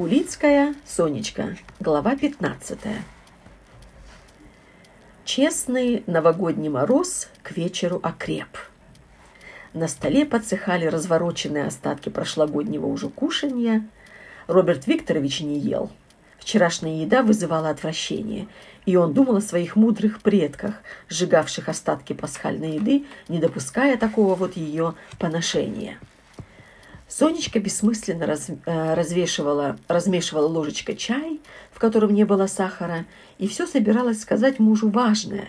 Улицкая, Сонечка, глава 15. Честный новогодний мороз к вечеру окреп. На столе подсыхали развороченные остатки прошлогоднего уже кушанья. Роберт Викторович не ел. Вчерашняя еда вызывала отвращение, и он думал о своих мудрых предках, сжигавших остатки пасхальной еды, не допуская такого вот ее поношения. Сонечка бессмысленно раз, э, развешивала, размешивала ложечкой чай, в котором не было сахара, и все собиралась сказать мужу важное,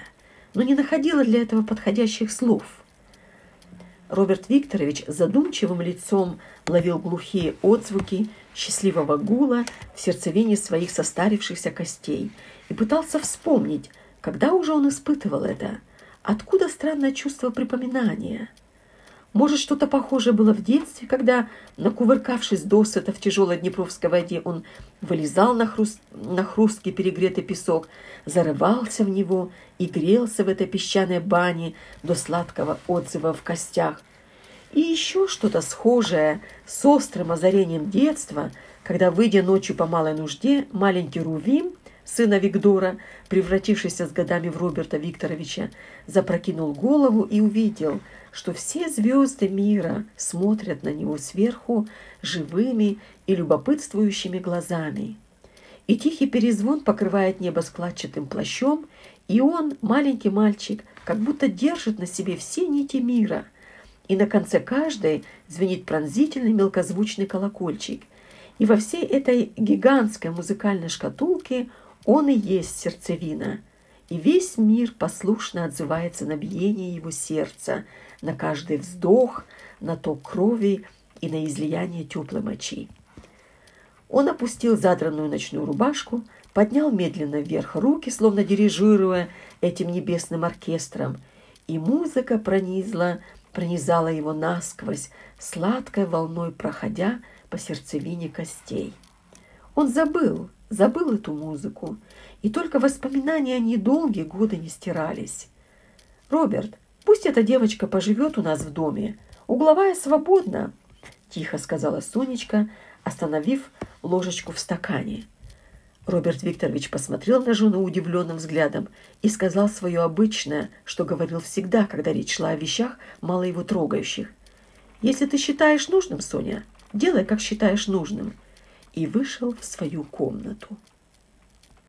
но не находила для этого подходящих слов. Роберт Викторович задумчивым лицом ловил глухие отзвуки счастливого гула в сердцевине своих состарившихся костей и пытался вспомнить, когда уже он испытывал это, откуда странное чувство припоминания – может, что-то похожее было в детстве, когда, накувыркавшись досыта в тяжелой днепровской воде, он вылезал на, хруст, на хрусткий перегретый песок, зарывался в него и грелся в этой песчаной бане до сладкого отзыва в костях. И еще что-то схожее с острым озарением детства, когда, выйдя ночью по малой нужде, маленький Рувим, сына Виктора, превратившийся с годами в Роберта Викторовича, запрокинул голову и увидел – что все звезды мира смотрят на него сверху живыми и любопытствующими глазами. И тихий перезвон покрывает небо складчатым плащом, и он, маленький мальчик, как будто держит на себе все нити мира. И на конце каждой звенит пронзительный мелкозвучный колокольчик. И во всей этой гигантской музыкальной шкатулке он и есть сердцевина. И весь мир послушно отзывается на биение его сердца – на каждый вздох, на ток крови и на излияние теплой мочи. Он опустил задранную ночную рубашку, поднял медленно вверх руки, словно дирижируя этим небесным оркестром, и музыка пронизла, пронизала его насквозь, сладкой волной проходя по сердцевине костей. Он забыл, забыл эту музыку, и только воспоминания о ней долгие годы не стирались. «Роберт, Пусть эта девочка поживет у нас в доме. Угловая свободна, — тихо сказала Сонечка, остановив ложечку в стакане. Роберт Викторович посмотрел на жену удивленным взглядом и сказал свое обычное, что говорил всегда, когда речь шла о вещах, мало его трогающих. «Если ты считаешь нужным, Соня, делай, как считаешь нужным». И вышел в свою комнату.